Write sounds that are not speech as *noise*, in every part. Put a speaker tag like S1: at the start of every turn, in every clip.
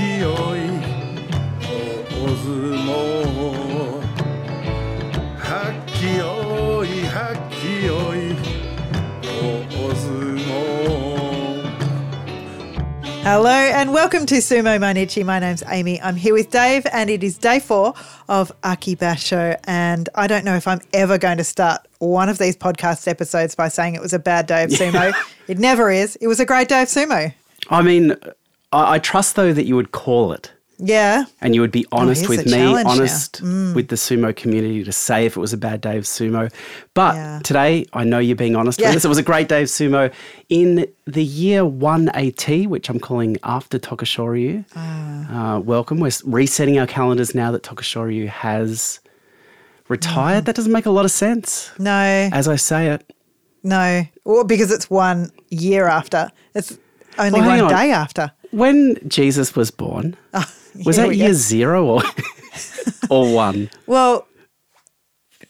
S1: きよいお相撲はっきよいはっきよいお相撲
S2: Hello and welcome to Sumo Mainichi. My name's Amy. I'm here with Dave, and it is day four of Aki Basho. And I don't know if I'm ever going to start one of these podcast episodes by saying it was a bad day of sumo. *laughs* It never is. It was a great day of sumo.
S3: I mean, I, I trust though that you would call it
S2: Yeah.
S3: and you would be honest
S2: here's
S3: with me, honest with the sumo community to say if it was a bad day of sumo. But
S2: Yeah.
S3: today, I know you're being honest
S2: Yeah.
S3: with us. It was a great day of sumo in the year 1 AT, which I'm calling after Tokushoryu.
S2: Ah.
S3: Uh, welcome. We're resetting our calendars now that Tokushoryu has retired. That doesn't make a lot of sense
S2: No,
S3: as I say it.
S2: no. Well, because it's one year after. It's only
S3: Well,
S2: one
S3: on.
S2: day after.
S3: When Jesus was born, ah,
S2: was
S3: that year
S2: go.
S3: zero or, *laughs* or one?
S2: Well,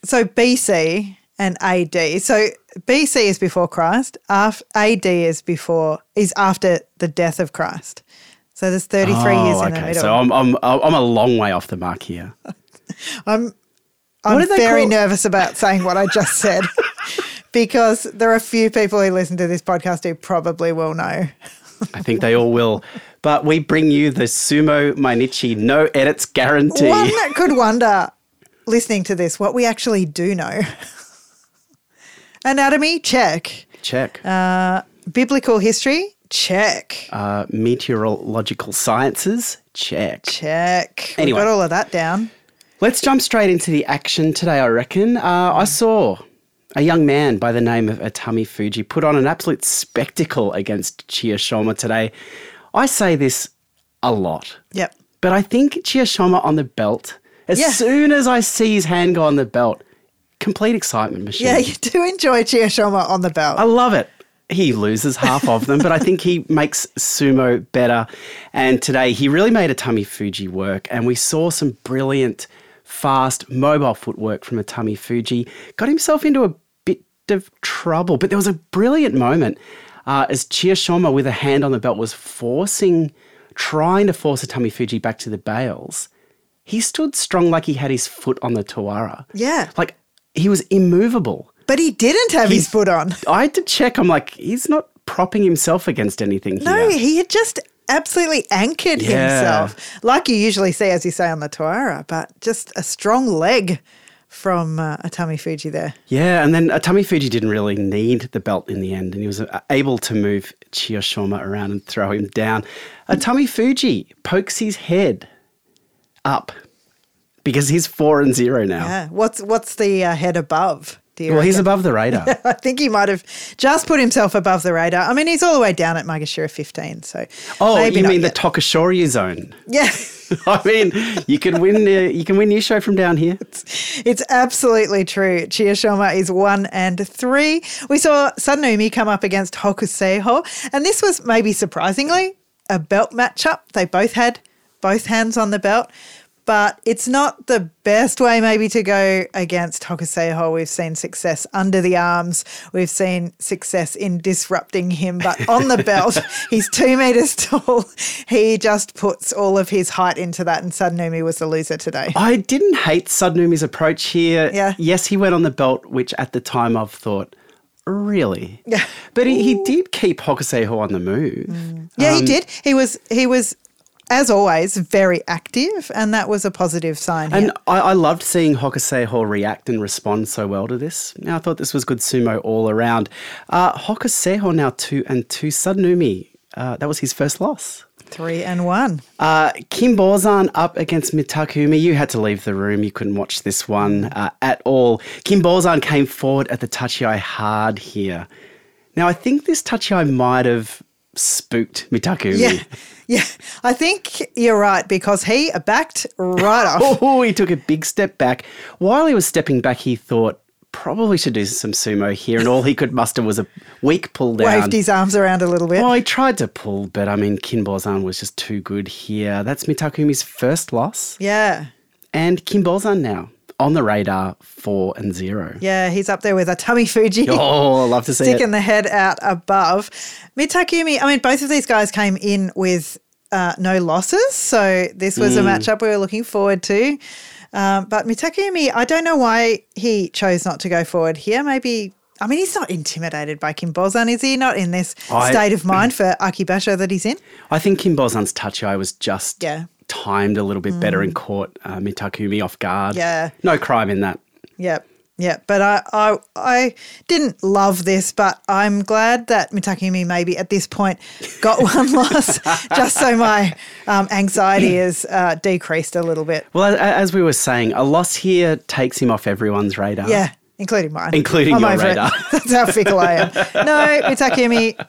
S2: so BC and AD. So BC is before Christ. Af- AD is before is after the death of Christ. So there's 33 years
S3: Oh,
S2: in the middle.
S3: So I'm, I'm, I'm a long way off the mark here. *laughs*
S2: I'm I'm very nervous about saying what I just said *laughs* because there are a few people who listen to this podcast who probably will know.
S3: I think they all will. But we bring you the Sumo Mainichi no edits guarantee.
S2: One could wonder, listening to this, what we actually do know. *laughs* Anatomy, check.
S3: Check.
S2: Biblical history, check.
S3: Uh, meteorological sciences? Check.
S2: Check.
S3: Anyway.
S2: We've got all of that down.
S3: Let's jump straight into the action today, I reckon. Uh, I saw a young man by the name of Atami Fuji put on an absolute spectacle against Chiyoshoma today. I say this a lot.
S2: Yep.
S3: But I think Chiyoshoma on the belt, as
S2: Yeah.
S3: soon as I see his hand go on the belt, complete excitement machine.
S2: Yeah, you do enjoy Chiyoshoma on the belt.
S3: I love it. He loses half of them, but I think he makes sumo better. And today he really made Atami Fuji work, and we saw some brilliant, fast, mobile footwork from Atami Fuji. Got himself into a of trouble, but there was a brilliant moment uh, as Chiyoshoma, with a hand on the belt, was forcing, trying to force Atami Fuji back to the bales. He stood strong like he had his foot on the Tawara.
S2: Yeah.
S3: Like he was immovable.
S2: But he didn't have his foot on. *laughs*
S3: I had to check. I'm like, he's not propping himself against anything
S2: No,
S3: here.
S2: he had just absolutely anchored
S3: Yeah.
S2: himself, like you usually see, as you say, on the Tawara, but just a strong leg from uh, Atami Fuji there.
S3: Yeah, and then Atami Fuji didn't really need the belt in the end, and he was uh, able to move Chiyoshoma around and throw him down. Atami Fuji pokes his head up because he's four and zero now.
S2: Yeah. What's what's the uh, head above?
S3: Well, he's above the radar. *laughs*
S2: I think he might have just put himself above the radar. I mean, he's all the way down at Maegashira 15, so
S3: Oh,
S2: maybe
S3: you mean the
S2: yet.
S3: Tokushoryu zone?
S2: yeah. *laughs* *laughs*
S3: I mean, you can win. Uh, you can win Yusho from down here.
S2: It's absolutely true. Chiyoshoma is one and three. We saw Sadanoumi come up against Hokuseiho, and this was maybe surprisingly a belt matchup. They both had both hands on the belt, but it's not the best way maybe to go against Hokuseiho. We've seen success under the arms. We've seen success in disrupting him, but on the *laughs* belt, he's two meters tall. He just puts all of his height into that, and Sadanoumi was the loser today.
S3: I didn't hate Sadanoumi's approach here.
S2: Yeah.
S3: Yes, he went on the belt, which at the time I've thought, really?
S2: Yeah.
S3: But he, he did keep Hokuseiho on the move.
S2: Yeah,
S3: Um,
S2: he did. He was he was as always very active, and that was a positive sign.
S3: And. I, I loved seeing Hokuseiho react and respond so well to this. Now, I thought this was good sumo all around. Uh, Hokuseiho now two and two. Sadanoumi, uh, that was his first loss.
S2: three and one.
S3: Uh, Kinbozan up against Mitakumi. You had to leave the room. You couldn't watch this one uh, at all. Kinbozan came forward at the Tachiai hard here. Now, I think this Tachiai might have spooked Mitaku.
S2: Yeah, *laughs* yeah. I think you're right because he backed right off. *laughs*
S3: Oh, he took a big step back. While he was stepping back, he thought, probably should do some sumo here. And all he could muster was a weak pull down.
S2: Waved his arms around a little bit.
S3: Well, he tried to pull, but I mean, Kinbozan was just too good here. That's Mitakumi's first loss.
S2: yeah,
S3: And Kinbozan now on the radar, four and zero.
S2: yeah. He's up there with Atami Fuji. *laughs*
S3: Oh, I love to see *laughs*
S2: sticking
S3: it.
S2: the head out above. Mitakumi, I mean, both of these guys came in with uh, no losses. So this was a matchup we were looking forward to. Um, but Mitakumi, I don't know why he chose not to go forward here. Maybe, I mean, he's not intimidated by Kinbozan, is he? Not in this
S3: I-
S2: state of mind for Akibasho that he's in.
S3: I think Kinbozan's touch eye was just
S2: Yeah.
S3: Timed a little bit better and caught uh, Mitakumi off guard.
S2: Yeah.
S3: No crime in that.
S2: Yep. Yeah, but I, I I didn't love this, but I'm glad that Mitakumi maybe at this point got *laughs* one loss, *laughs* just so my um, anxiety *clears throat* is uh, decreased a little bit.
S3: Well, as we were saying, a loss here takes him off everyone's radar.
S2: Yeah, including mine.
S3: Including
S2: I'm
S3: your radar. *laughs*
S2: That's how fickle I am. No, Mitakumi,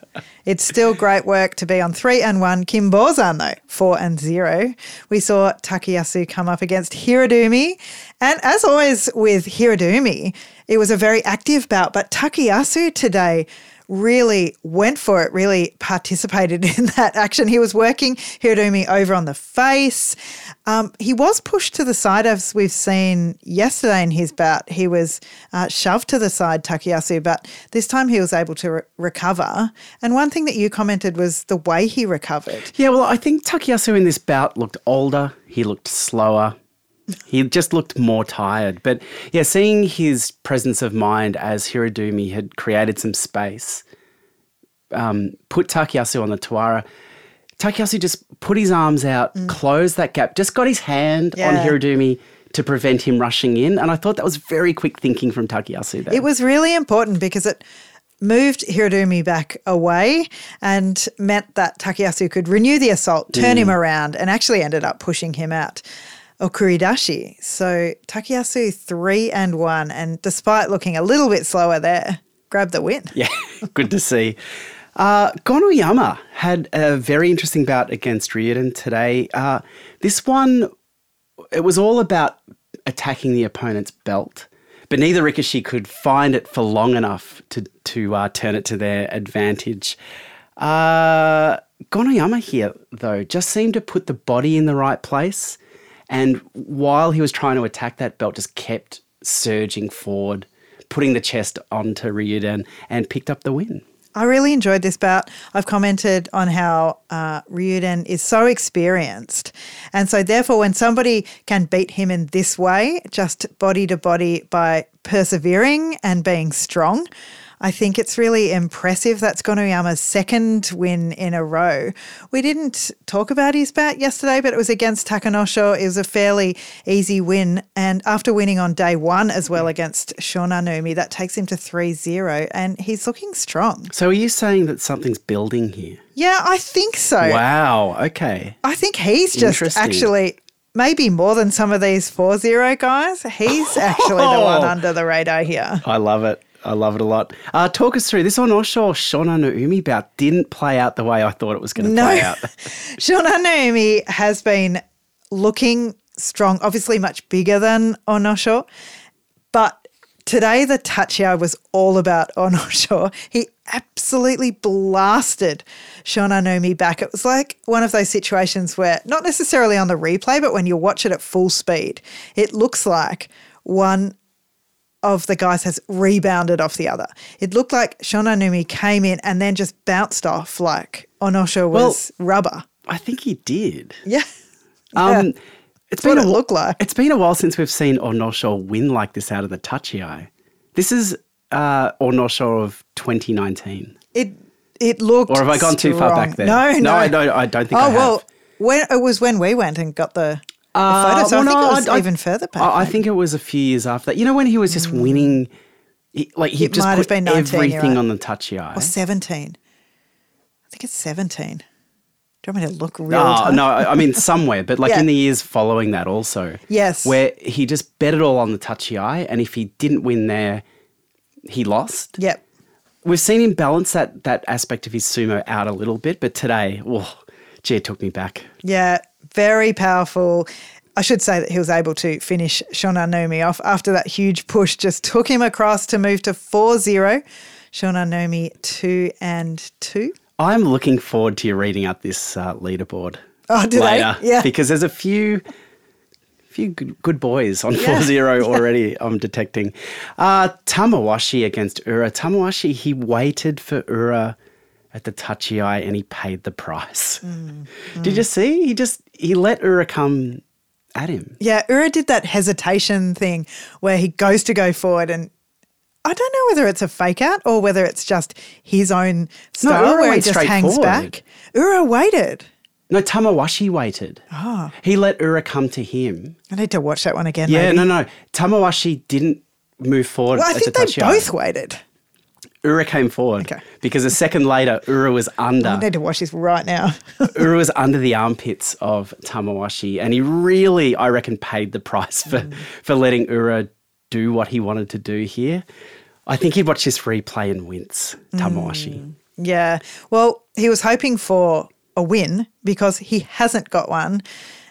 S2: it's still great work to be on three and one. Kinbozan, though, four and zero. We saw Takayasu come up against Hiradoumi. And as always with Hiradoumi, it was a very active bout, but Takayasu today really went for it, really participated *laughs* in that action. He was working Hiradoumi over on the face. Um, he was pushed to the side, as we've seen yesterday in his bout. He was uh, shoved to the side, Takayasu, but this time he was able to re- recover. And one thing that you commented was the way he recovered.
S3: Yeah, well, I think Takayasu in this bout looked older. He looked slower. He just looked more tired. But yeah, seeing his presence of mind as Hiradoumi had created some space, um, put Takayasu on the Tawara. Takayasu just put his arms out, closed that gap, just got his hand on
S2: Yeah.
S3: Hiradoumi to prevent him rushing in. And I thought that was very quick thinking from Takayasu there.
S2: It was really important because it moved Hiradoumi back away and meant that Takayasu could renew the assault, turn him around, and actually ended up pushing him out. Okuridashi. So Takayasu three and one, and despite looking a little bit slower there, grabbed the win.
S3: Yeah, *laughs* good to see. Uh, Gonoyama had a very interesting bout against Ryuden today. Uh, this one, it was all about attacking the opponent's belt, but neither rikishi could find it for long enough to to uh, turn it to their advantage. Uh, Gonoyama here, though, just seemed to put the body in the right place, and while he was trying to attack that belt, just kept surging forward, putting the chest onto Ryuden, and picked up the win.
S2: I really enjoyed this bout. I've commented on how uh, Ryuden is so experienced. And so, therefore, when somebody can beat him in this way, just body to body by persevering and being strong, I think it's really impressive. That's Gonoyama's second win in a row. We didn't talk about his bat yesterday, but it was against Takanosho. It was a fairly easy win. And after winning on day one as well against Shonannoumi, that takes him to 3 0. And he's looking strong.
S3: So, are you saying that something's building here?
S2: Yeah, I think so.
S3: Wow. Okay.
S2: I think he's just actually maybe more than some of these 4 0 guys. He's actually the one *laughs* oh! under the radar here.
S3: I love it. I love it a lot. Uh, talk us through this Onosho Shonannoumi bout didn't play out the way I thought it was going to
S2: No.
S3: play out. *laughs* *laughs*
S2: Shonannoumi has been looking strong, obviously much bigger than Onosho, but today the Tachiai was all about *laughs* Onosho. He absolutely blasted Shonannoumi back. It was like one of those situations where, not necessarily on the replay, but when you watch it at full speed, it looks like one of the guys has rebounded off the other. It looked like Shonannoumi came in and then just bounced off like Onosho was rubber.
S3: I think he did.
S2: Yeah. *laughs*
S3: Um,
S2: Yeah.
S3: It's
S2: what
S3: been
S2: it
S3: a
S2: looked like.
S3: It's been a while since we've seen Onosho win like this out of the Tachiai. This is uh, Onosho of 2019.
S2: It it looked
S3: Or have I gone too far back there?
S2: No, no.
S3: No, I don't- I don't think
S2: oh, well, when it was when we went and got the
S3: Uh.
S2: So
S3: well,
S2: I think
S3: no,
S2: it was
S3: I-
S2: even further back.
S3: I, I think it was a few years after that. You know when he was just winning, he, like he
S2: It
S3: just
S2: might
S3: put
S2: have been 19,
S3: everything
S2: right.
S3: on the Tachiai.
S2: or 17. I think it's 17. Do you want me to look real
S3: Oh, no, I I mean *laughs* somewhere, but like
S2: Yeah.
S3: in the years following that also.
S2: Yes.
S3: Where he just bet it all on the Tachiai, and if he didn't win there, he lost.
S2: Yep.
S3: We've seen him balance that that aspect of his sumo out a little bit, but today, oh, gee, it took me back.
S2: Yeah, very powerful. I should say that he was able to finish Shonannoumi off after that huge push, just *laughs* took him across to move to 4 0. Shonannoumi 2 and 2.
S3: I'm looking forward to you reading out this uh, leaderboard
S2: Oh, do they? Yeah.
S3: because there's a few. Few good, good boys on 4 0 *laughs* already, I'm detecting. Uh, Tamawashi against Ura. Tamawashi, he waited for Ura at the Tachiai and he paid the price. Mm, *laughs* did mm. you see? He just he let Ura come at him.
S2: Yeah, Ura did that hesitation thing where he goes to go forward and I don't know whether it's a fake out or whether it's just his own style
S3: Ura
S2: where he just hangs
S3: forward.
S2: back. Ura waited.
S3: No, Tamawashi waited.
S2: Oh,
S3: He let Ura come to him.
S2: I need to watch that one again.
S3: Yeah,
S2: maybe.
S3: no, no. Tamawashi didn't move forward.
S2: Well, I think
S3: the
S2: they both waited.
S3: Ura came forward
S2: Okay.
S3: because a second later, Ura was under.
S2: I need to watch this right now. *laughs*
S3: Ura was under the armpits of Tamawashi, and he really, I reckon, paid the price for
S2: Mm.
S3: for letting Ura do what he wanted to do here. I think he'd watch this replay and wince, Tamawashi.
S2: yeah. Well, he was hoping for a win because he hasn't got one.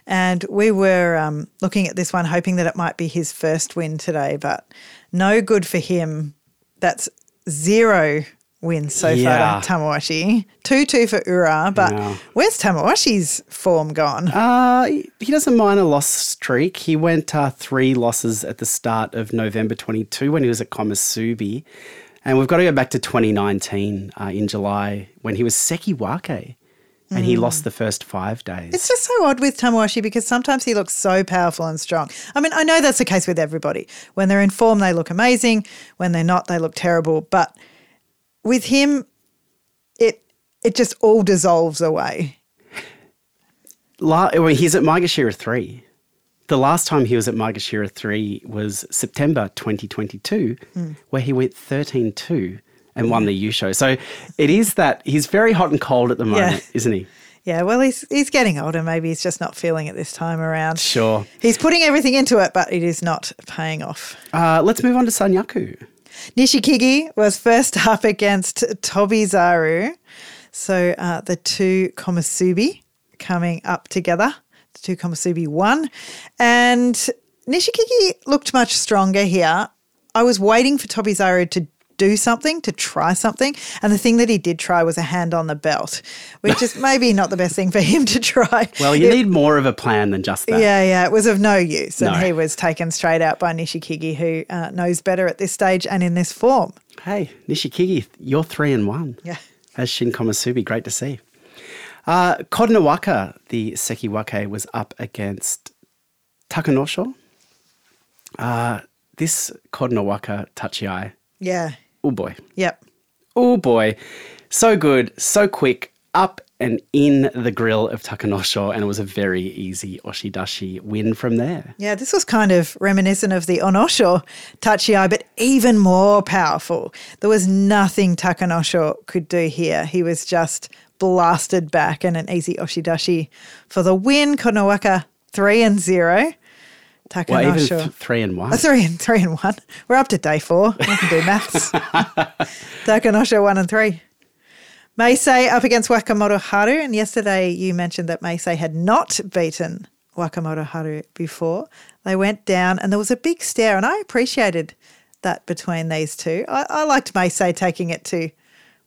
S2: And we were um, looking at this one, hoping that it might be his first win today, but no good for him. That's zero wins so
S3: Yeah.
S2: far, Tamawashi. 2 2 for Ura, but
S3: Yeah.
S2: where's Tamawashi's form gone?
S3: Uh, he he doesn't mind a loss streak. He went uh, three losses at the start of November 22 when he was at Komusubi. And we've got to go back to 2019 uh, in July when he was Sekiwake and he lost mm. the first five days.
S2: It's just so odd with Tamawashi because sometimes he looks so powerful and strong. I mean, I know that's the case with everybody. When they're in form, they look amazing. When they're not, they look terrible. But with him, it it just all dissolves away.
S3: La- well, he's at Maegashira 3. The last time he was at Maegashira 3 was September 2022, hmm. where he went 13 2 and won the Yusho. So it is that he's very hot and cold at the moment,
S2: Yeah.
S3: isn't he?
S2: Yeah, well, he's he's getting older. Maybe he's just not feeling it this time around.
S3: Sure.
S2: He's putting everything into it, but it is not paying off.
S3: Uh, let's move on to Sanyaku.
S2: Nishikigi was first *laughs* up against Tobizaru. So uh, the two Komusubi coming up together. The two Komusubi won. And Nishikigi looked much stronger here. I was waiting for Tobizaru to do something, to try something. And the thing that he did try was a hand on the belt, which is *laughs* maybe not the best thing for him to try.
S3: Well, you
S2: It-
S3: need more of a plan than just that.
S2: yeah, yeah, it was of no use. And
S3: No.
S2: he was taken straight out by Nishikigi, who uh, knows better at this stage and in this form.
S3: Hey, Nishikigi, you're three and one.
S2: Yeah.
S3: As Shin Komusubi, great to see. Uh, Kotonowaka, the Sekiwake, was up against Takanosho. Uh, this Kotonowaka Tachiai,
S2: Yeah.
S3: Oh boy,
S2: Yep.
S3: oh boy, so good, so quick, up and in the grill of Takanosho, and it was a very easy Oshidashi win from there.
S2: Yeah, this was kind of reminiscent of the Onosho Tachiai, but even more powerful. There was nothing Takanosho could do here. He was just blasted back and an easy Oshidashi for the win. Kotonowaka three and zero.
S3: Well, even th- three and one.
S2: Oh, three *laughs* and three and one. We're up to day four. I can do maths. *laughs* Takanosho one and three. Meisei up against Wakamoto Haru. And yesterday you mentioned that Meisei had not beaten Wakamoto Haru before. They went down and there was a big stare, and I appreciated that between these two. I, I liked Meisei taking it to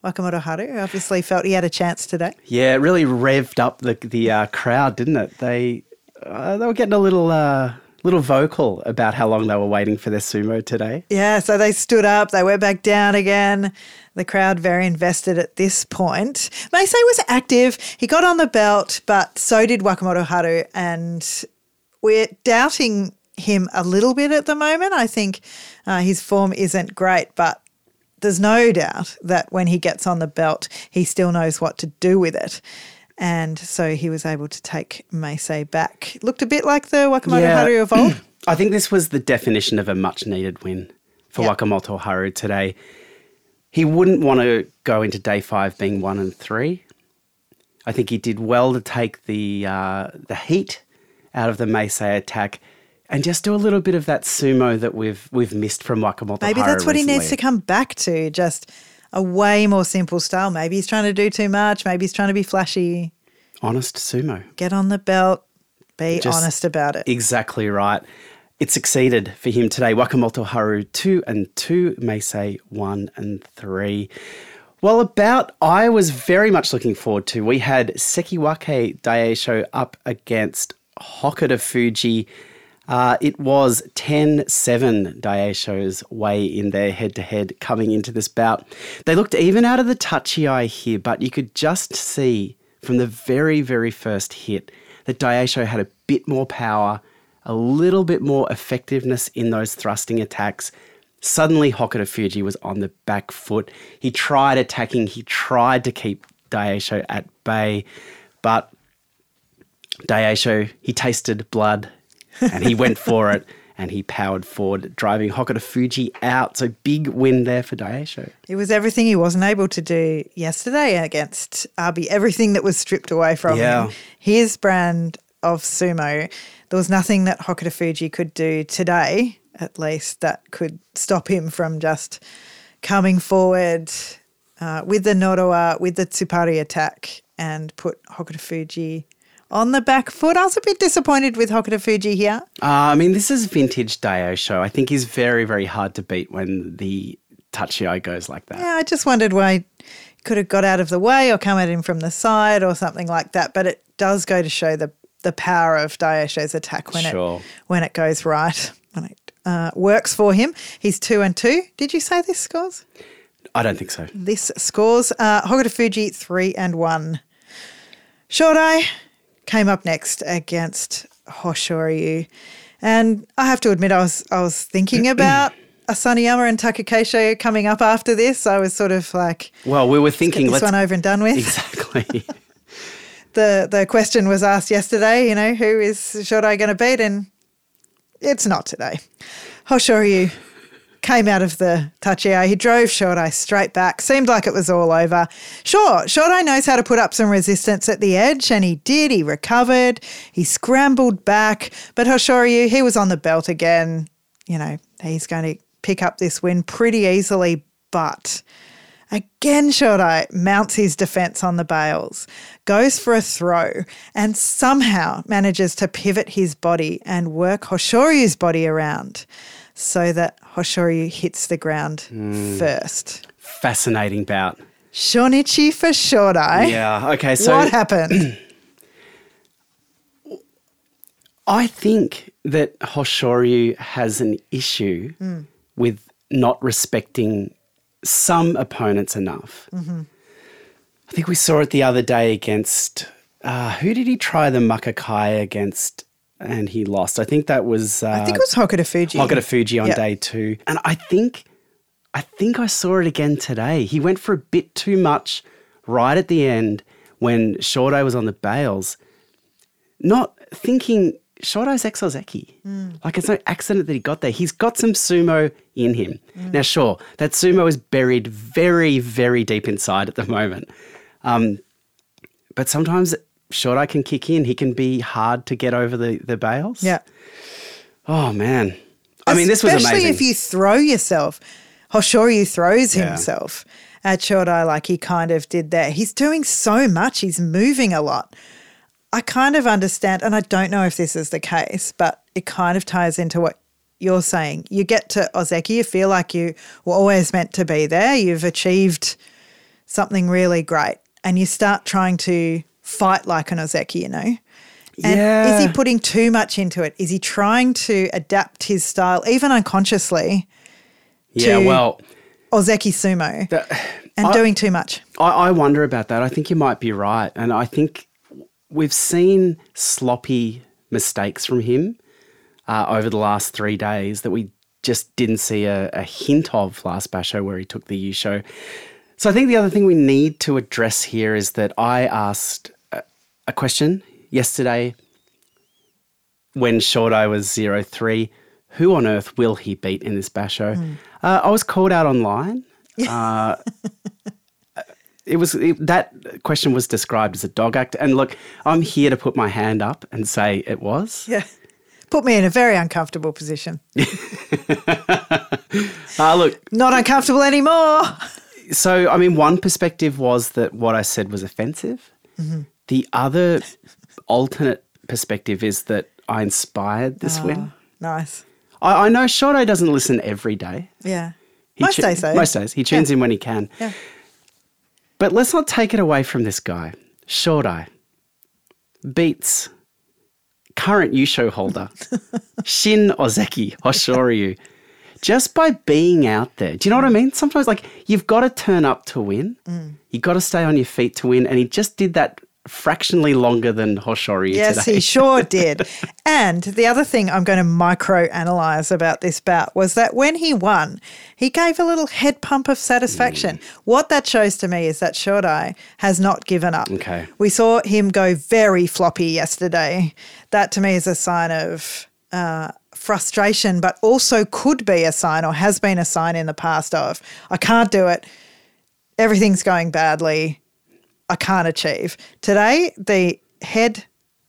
S2: Wakamoto Haru, obviously felt he had a chance today.
S3: Yeah, it really revved up the the uh, crowd, didn't it? They uh, they were getting a little uh, little vocal about how long they were waiting for their sumo today.
S2: Yeah, so they stood up, they went back down again. The crowd very invested at this point. Meisei was active. He got on the belt, but so did Wakamoto Haru, and we're doubting him a little bit at the moment. I think uh, his form isn't great, but there's no doubt that when he gets on the belt, he still knows what to do with it. And so he was able to take Meisei back. Looked a bit like the Wakamoto
S3: Yeah.
S2: Haru of old. *clears throat*
S3: I think this was the definition of a much needed win for
S2: Yeah.
S3: Wakamoto Haru today. He wouldn't want to go into day five being one and three. I think he did well to take the uh, the heat out of the Meisei attack and just do a little bit of that sumo that we've we've missed from Wakamoto
S2: Maybe
S3: Haru
S2: that's what he needs to come back to, just a way more simple style. Maybe he's trying to do too much. Maybe he's trying to be flashy.
S3: Honest sumo.
S2: Get on the belt. Be
S3: Just
S2: honest about it.
S3: Exactly right. It succeeded for him today. Wakamoto Haru two and two, Meisei one and three. Well, about I was very much looking forward to. We had Sekiwake Daisho up against Hokuto Fuji. Uh, it was 10 7 Daisho's way in their head to head coming into this bout. They looked even out of the Tachiai here, but you could just see from the very, very first hit that Daisho had a bit more power, a little bit more effectiveness in those thrusting attacks. Suddenly, Hokuto Fuji was on the back foot. He tried attacking, he tried to keep Daisho at bay, but Daisho, he tasted blood and he went for it and he powered forward, driving Hokuto Fuji out. So big win there for Daisho.
S2: It was everything he wasn't able to do yesterday against Abi, everything that was stripped away from
S3: Yeah.
S2: him. His brand of sumo, there was nothing that Hokuto Fuji could do today, at least, that could stop him from just coming forward uh, with the Nodowa, with the Tsuppari attack, and put Hokuto Fuji on the back foot. I was a bit disappointed with Hokuto Fuji here.
S3: Uh, I mean, this is vintage Daisho. I think he's very, very hard to beat when the Tachiai goes like that.
S2: Yeah, I just wondered why he could have got out of the way or come at him from the side or something like that. But it does go to show the the power of Daisho's attack when
S3: Sure.
S2: it when it goes right, *laughs* when it uh, works for him. He's two and two. Did you say this scores?
S3: I don't think so.
S2: This scores uh, Hokuto Fuji three and one. Shodai came up next against Hoshoryu, and I have to admit, I was I was thinking *clears throat* about Asanoyama and Takakeisho coming up after this. I was sort of like,
S3: Well, we were
S2: get
S3: thinking,
S2: this
S3: let's.
S2: one over and done with.
S3: Exactly. *laughs*
S2: The the question was asked yesterday. You know, who is Shodai going to beat? And it's not today. Hoshoryu came out of the Tachiai. He drove Shodai straight back. Seemed like it was all over. Sure, Shodai knows how to put up some resistance at the edge, and he did. He recovered. He scrambled back. But Hoshoryu, he was on the belt again. You know, he's going to pick up this win pretty easily. But Again, Shodai mounts his defense on the bales, goes for a throw, and somehow manages to pivot his body and work Hoshoryu's body around so that Hoshoryu hits the ground mm. first.
S3: Fascinating bout.
S2: Shonichi for Shodai.
S3: Yeah. Okay. So
S2: what happened? *clears throat*
S3: I think that Hoshoryu has an issue mm. with not respecting some opponents enough. Mm-hmm. I think we saw it the other day against uh, who did he try the makikae against and he lost? I think that was uh,
S2: I think it was Hokuto Fuji.
S3: Hokuto Fuji on
S2: Yeah.
S3: day two. And I think I think I saw it again today. He went for a bit too much right at the end when Shodai was on the bales, not thinking Shodai's ex-Ozeki. Like it's no accident that he got there. He's got some sumo in him. Now, sure, that sumo is buried very, very deep inside at the moment. Um, but sometimes Shodai can kick in. He can be hard to get over the, the bales.
S2: Yeah.
S3: Oh man. I mean, this was
S2: Especially if you throw yourself. Oh, Hoshoryu throws
S3: Yeah.
S2: himself at Shodai like he kind of did there. He's doing so much. He's moving a lot. I kind of understand, and I don't know if this is the case, but it kind of ties into what you're saying. You get to Ozeki, you feel like you were always meant to be there. You've achieved something really great, and you start trying to fight like an Ozeki, you know? And
S3: Yeah.
S2: is he putting too much into it? Is he trying to adapt his style, even unconsciously,
S3: yeah,
S2: to-
S3: well,
S2: Ozeki sumo,
S3: the-
S2: and
S3: I-
S2: doing too much?
S3: I, I wonder about that. I think you might be right. And I think we've seen sloppy mistakes from him uh, over the last three days that we just didn't see a, a hint of last Basho where he took the Yusho. So I think the other thing we need to address here is that I asked a, question yesterday when Shodai was zero three. Who on earth will he beat in this Basho? Uh, I was called out online. *laughs* Uh, it was it, that question was described as a dog act, and look, I'm here to put my hand up and say it was.
S2: Yeah. Put me in a very uncomfortable position. *laughs*
S3: Uh, look,
S2: Not uncomfortable anymore.
S3: so I mean, one perspective was that what I said was offensive. The other alternate perspective is that I inspired this ah, win.
S2: Nice.
S3: I, I know Shodai doesn't listen every day.
S2: Yeah.
S3: He
S2: Most
S3: tu-
S2: days, though.
S3: Most days. He tunes in when he can.
S2: Yeah.
S3: But let's not take it away from this guy. Shodai beats current Yusho holder, *laughs* Shin Ozeki Hoshoryu, just by being out there. Do you know what I mean? Sometimes, like, you've got to turn up to win. Mm. You've got to stay on your feet to win. And he just did that fractionally longer than Hoshoryu
S2: Yes,
S3: today.
S2: he sure *laughs* did. And the other thing I'm going to micro analyze about this bout was that when he won, he gave a little head pump of satisfaction. What that shows to me is that Shodai has not given up.
S3: Okay.
S2: We saw him go very floppy yesterday. That to me is a sign of uh, frustration, but also could be a sign or has been a sign in the past of, I can't do it. Everything's going badly. I can't achieve. Today, the head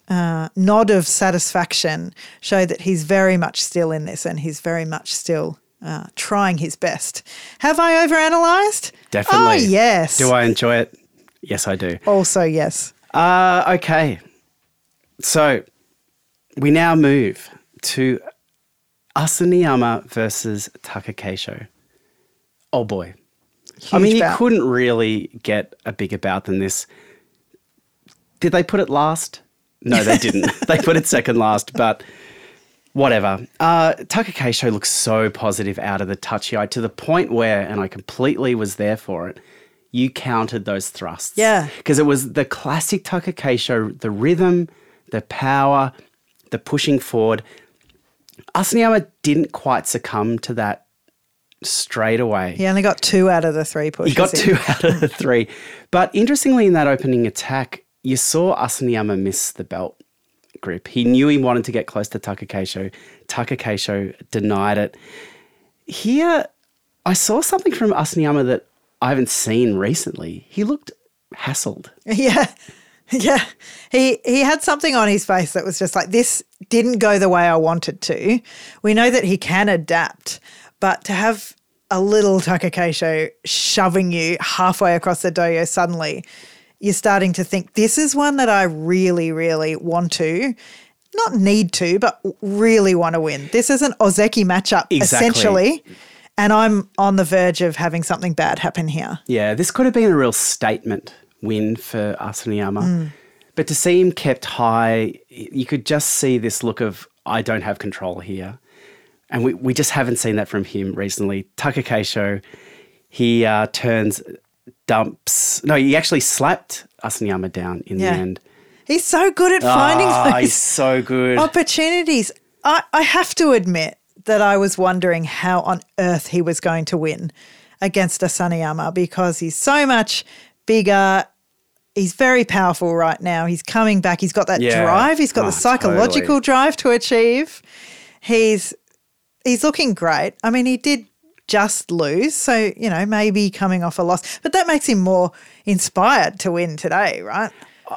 S2: uh, nod of satisfaction showed that he's very much still in this and he's very much still uh, trying his best. Have I overanalyzed?
S3: Definitely.
S2: Oh, yes.
S3: Do I enjoy it? Yes, I do.
S2: Also, yes.
S3: Uh, okay. So we now move to Asanoyama versus Takakeisho. Oh boy. I
S2: Huge
S3: mean, you couldn't really get a bigger bout than this. Did they put it last? No, they didn't. *laughs* they put it second last, but whatever. Uh, Takakeisho looks so positive out of the Tachiai to the point where, and I completely was there for it, you counted those thrusts.
S2: Yeah.
S3: Because it was the classic Takakeisho, the rhythm, the power, the pushing forward. Asanoyama didn't quite succumb to that straight away.
S2: He only got two out of the three pushes.
S3: He got
S2: in.
S3: two *laughs* out of the three. But interestingly, in that opening attack, you saw Asanoyama miss the belt grip. He knew he wanted to get close to Takakeisho. Takakeisho denied it. Here, I saw something from Asanoyama that I haven't seen recently. He looked hassled. *laughs*
S2: Yeah. Yeah. He he had something on his face that was just like this didn't go the way I wanted to. We know that he can adapt, but to have a little Takakeisho shoving you halfway across the dojo suddenly, you're starting to think this is one that I really really want to not need to, but really want to win. This is an Ozeki matchup
S3: Exactly.
S2: essentially, and I'm on the verge of having something bad happen here.
S3: Yeah, this could have been a real statement win for Asanoyama.
S2: Mm.
S3: But to see him kept high, you could just see this look of, I don't have control here. And we, we just haven't seen that from him recently. Tucker Takakeisho, he uh, turns, dumps. No, he actually slapped Asanoyama down in
S2: Yeah.
S3: the end.
S2: He's so good at finding
S3: Ah,
S2: those
S3: he's so good.
S2: opportunities. I, I have to admit that I was wondering how on earth he was going to win against Asanoyama because he's so much bigger. He's very powerful right now. He's coming back. He's got that
S3: Yeah.
S2: drive. He's got
S3: Oh,
S2: the psychological
S3: totally.
S2: drive to achieve. He's he's looking great. I mean, he did just lose, so you know maybe coming off a loss, but that makes him more inspired to win today, right?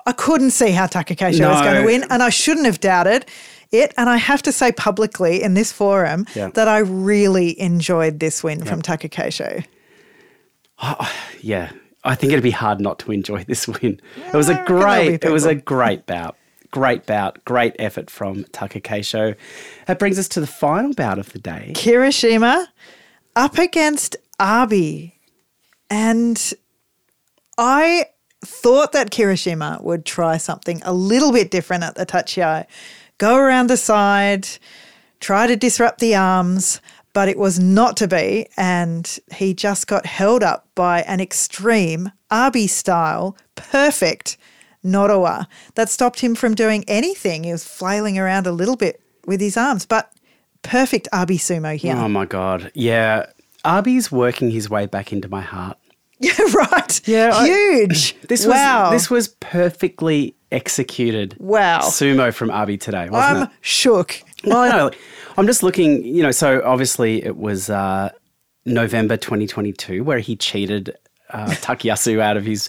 S2: I couldn't see how Takakeisho was going to win, and I shouldn't have doubted it. And I have to say publicly in this forum
S3: Yeah.
S2: that I really enjoyed this win from Takakeisho.
S3: Oh, yeah, I think it'd be hard not to enjoy this win. it was a
S2: reckon there'll be
S3: great, it was a great bout. Great bout, great effort from Takakeisho. That brings us to the final bout of the day.
S2: Kirishima up against Abi. And I thought that Kirishima would try something a little bit different at the Tachiai. Go around the side, try to disrupt the arms, but it was not to be. And he just got held up by an extreme Abi style, perfect Nodowa that stopped him from doing anything. He was flailing around a little bit with his arms, but perfect Abi sumo here.
S3: Oh my god, yeah. Abi's working his way back into my heart. *laughs*
S2: Yeah, right.
S3: Yeah, I-
S2: huge. *clears throat*
S3: This
S2: wow.
S3: was this was perfectly executed.
S2: Wow.
S3: sumo from Abi today, wasn't
S2: I'm
S3: it?
S2: shook.
S3: Well, I know. *laughs* I'm just looking, you know, so obviously it was uh, November 2022 where he cheated uh, *laughs* Takayasu out of his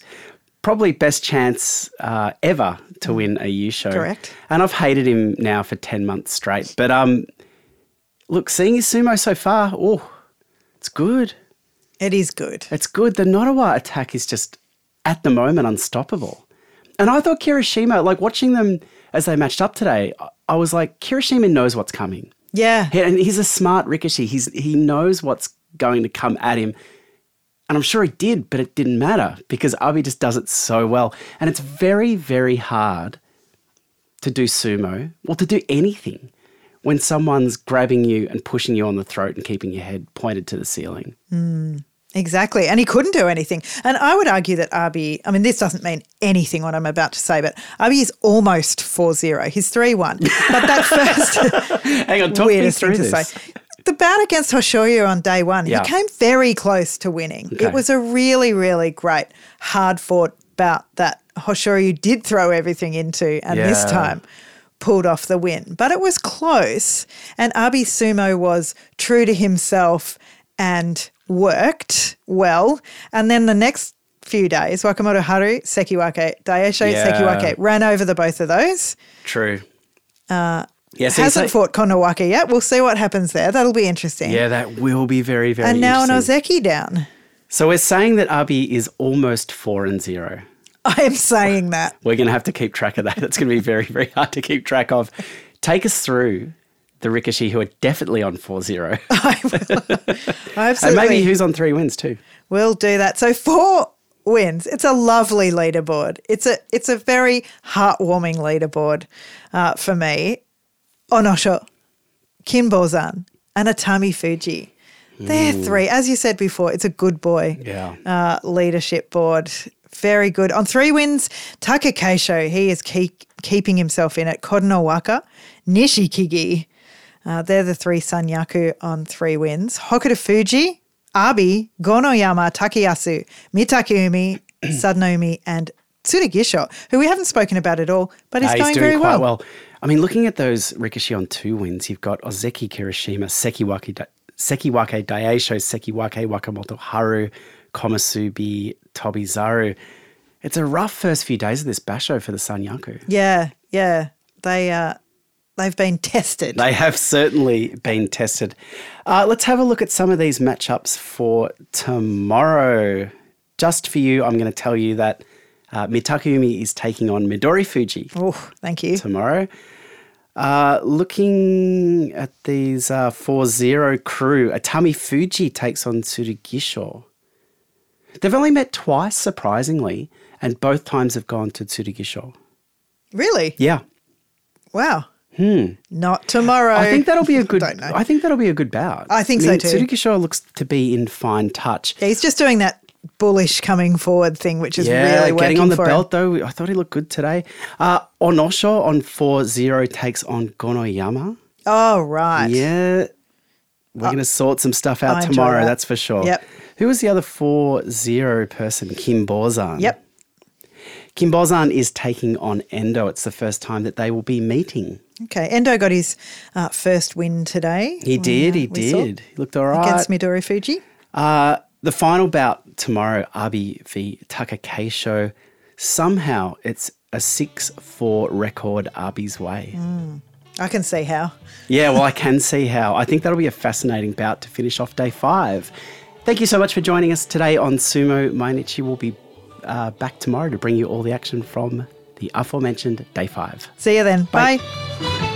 S3: probably best chance uh, ever to win a Yusho.
S2: Correct.
S3: And I've hated him now for 10 months straight. But um, look, seeing his sumo so far, oh, it's good.
S2: It is good.
S3: It's good. The Nodowa attack is just at the moment unstoppable. And I thought Kirishima, like watching them as they matched up today, I- was like, Kirishima knows what's coming.
S2: Yeah.
S3: He- And he's a smart Rikishi. He's he knows what's going to come at him. And I'm sure he did, but it didn't matter because Abi just does it so well. And it's very, very hard to do sumo or to do anything when someone's grabbing you and pushing you on the throat and keeping your head pointed to the ceiling. Hmm.
S2: Exactly. And he couldn't do anything. And I would argue that Abi, I mean, this doesn't mean anything what I'm about to say, but Abi is almost 4 0. He's 3 1. But that *laughs* first
S3: Hang on, talk me through
S2: thing to
S3: this.
S2: say. The bout against Hoshoryu on day one,
S3: Yeah.
S2: he came very close to winning.
S3: Okay.
S2: It was a really, really great, hard fought bout that Hoshoryu did throw everything into and this time pulled off the win. But it was close, and Abi Sumo was true to himself and worked well. And then the next few days, Wakamoto Haru, Sekiwake, Daisho,
S3: Yeah.
S2: Sekiwake ran over the both of those.
S3: True. Uh, yeah, so
S2: Hasn't fought Kotonowaka yet. We'll see what happens there. That'll be interesting.
S3: Yeah, that will be very, very
S2: and now an. Ozeki down.
S3: So we're saying that Abi is almost four and zero.
S2: I am saying that.
S3: We're going to have to keep track of that. That's going to be very, very hard to keep track of. Take us through the rikishi who are definitely on 4 0. *laughs*
S2: I
S3: and
S2: absolutely
S3: maybe who's on three wins too.
S2: We'll do that. So four wins. It's a lovely leaderboard. It's a it's a very heartwarming leaderboard uh, for me. Onosho, Kinbozan, and Atami Fuji. They're three. As you said before, it's a good boy
S3: Yeah.
S2: uh, leadership board. Very good. On three wins, Taka Keisho, he is keep, keeping himself in it. Kotonowaka, Nishikigi, uh, they're the three Sanyaku on three wins. Hokuto Fuji, Abi, Gonoyama, Takayasu, Mitakeumi, Sadanoumi, *clears throat* and Tsurugisho, who we haven't spoken about at all, but he's
S3: Uh,
S2: going
S3: doing
S2: very
S3: quite
S2: well.
S3: well. I mean, looking at those rikishi on two wins, you've got Ozeki Kirishima, Sekiwake, Da- Sekiwake Daisho, Sekiwake Wakamoto Haru, Komusubi Tobizaru. It's a rough first few days of this basho for the Sanyaku.
S2: Yeah, yeah. They, uh, they've been tested.
S3: They have certainly been tested. Uh, let's have a look at some of these matchups for tomorrow. Just for you, I'm going to tell you that uh, Mitakumi is taking on Midori Fuji
S2: oh, thank you.
S3: tomorrow. Uh, looking at these uh, 4-0 crew, Atami Fuji takes on Tsurugisho. They've only met twice, surprisingly, and both times have gone to Tsurugisho.
S2: Really?
S3: Yeah.
S2: Wow. Hmm. Not tomorrow.
S3: I think that'll be a *laughs* good. I think that'll be a good bout.
S2: I think so too.
S3: Tsurugisho looks to be in fine touch.
S2: Yeah, he's just doing that bullish coming forward thing, which is
S3: yeah,
S2: really working
S3: getting on the belt
S2: him.
S3: though. I thought he looked good today. Uh, Onosho on 4-0 takes on Gonoyama.
S2: Oh, right.
S3: Yeah. We're going to sort some stuff out
S2: I
S3: tomorrow,
S2: that.
S3: that's for sure.
S2: Yep.
S3: Who was the other 4-0 person? Kinbozan.
S2: Yep.
S3: Kinbozan is taking on Endo. It's the first time that they will be meeting.
S2: Okay. Endo got his uh, first win today.
S3: He did,
S2: uh,
S3: he did. He looked all right.
S2: Against Midori Fuji.
S3: Uh, the final bout tomorrow, Abi v Keisho. Somehow it's a 6 4 record Abi's way.
S2: I can see how.
S3: Yeah, well, I can see how. I think that'll be a fascinating bout to finish off day five. Thank you so much for joining us today on Sumo. Mainichi will be uh, back tomorrow to bring you all the action from the aforementioned day five.
S2: See you then.
S3: Bye.
S2: Bye.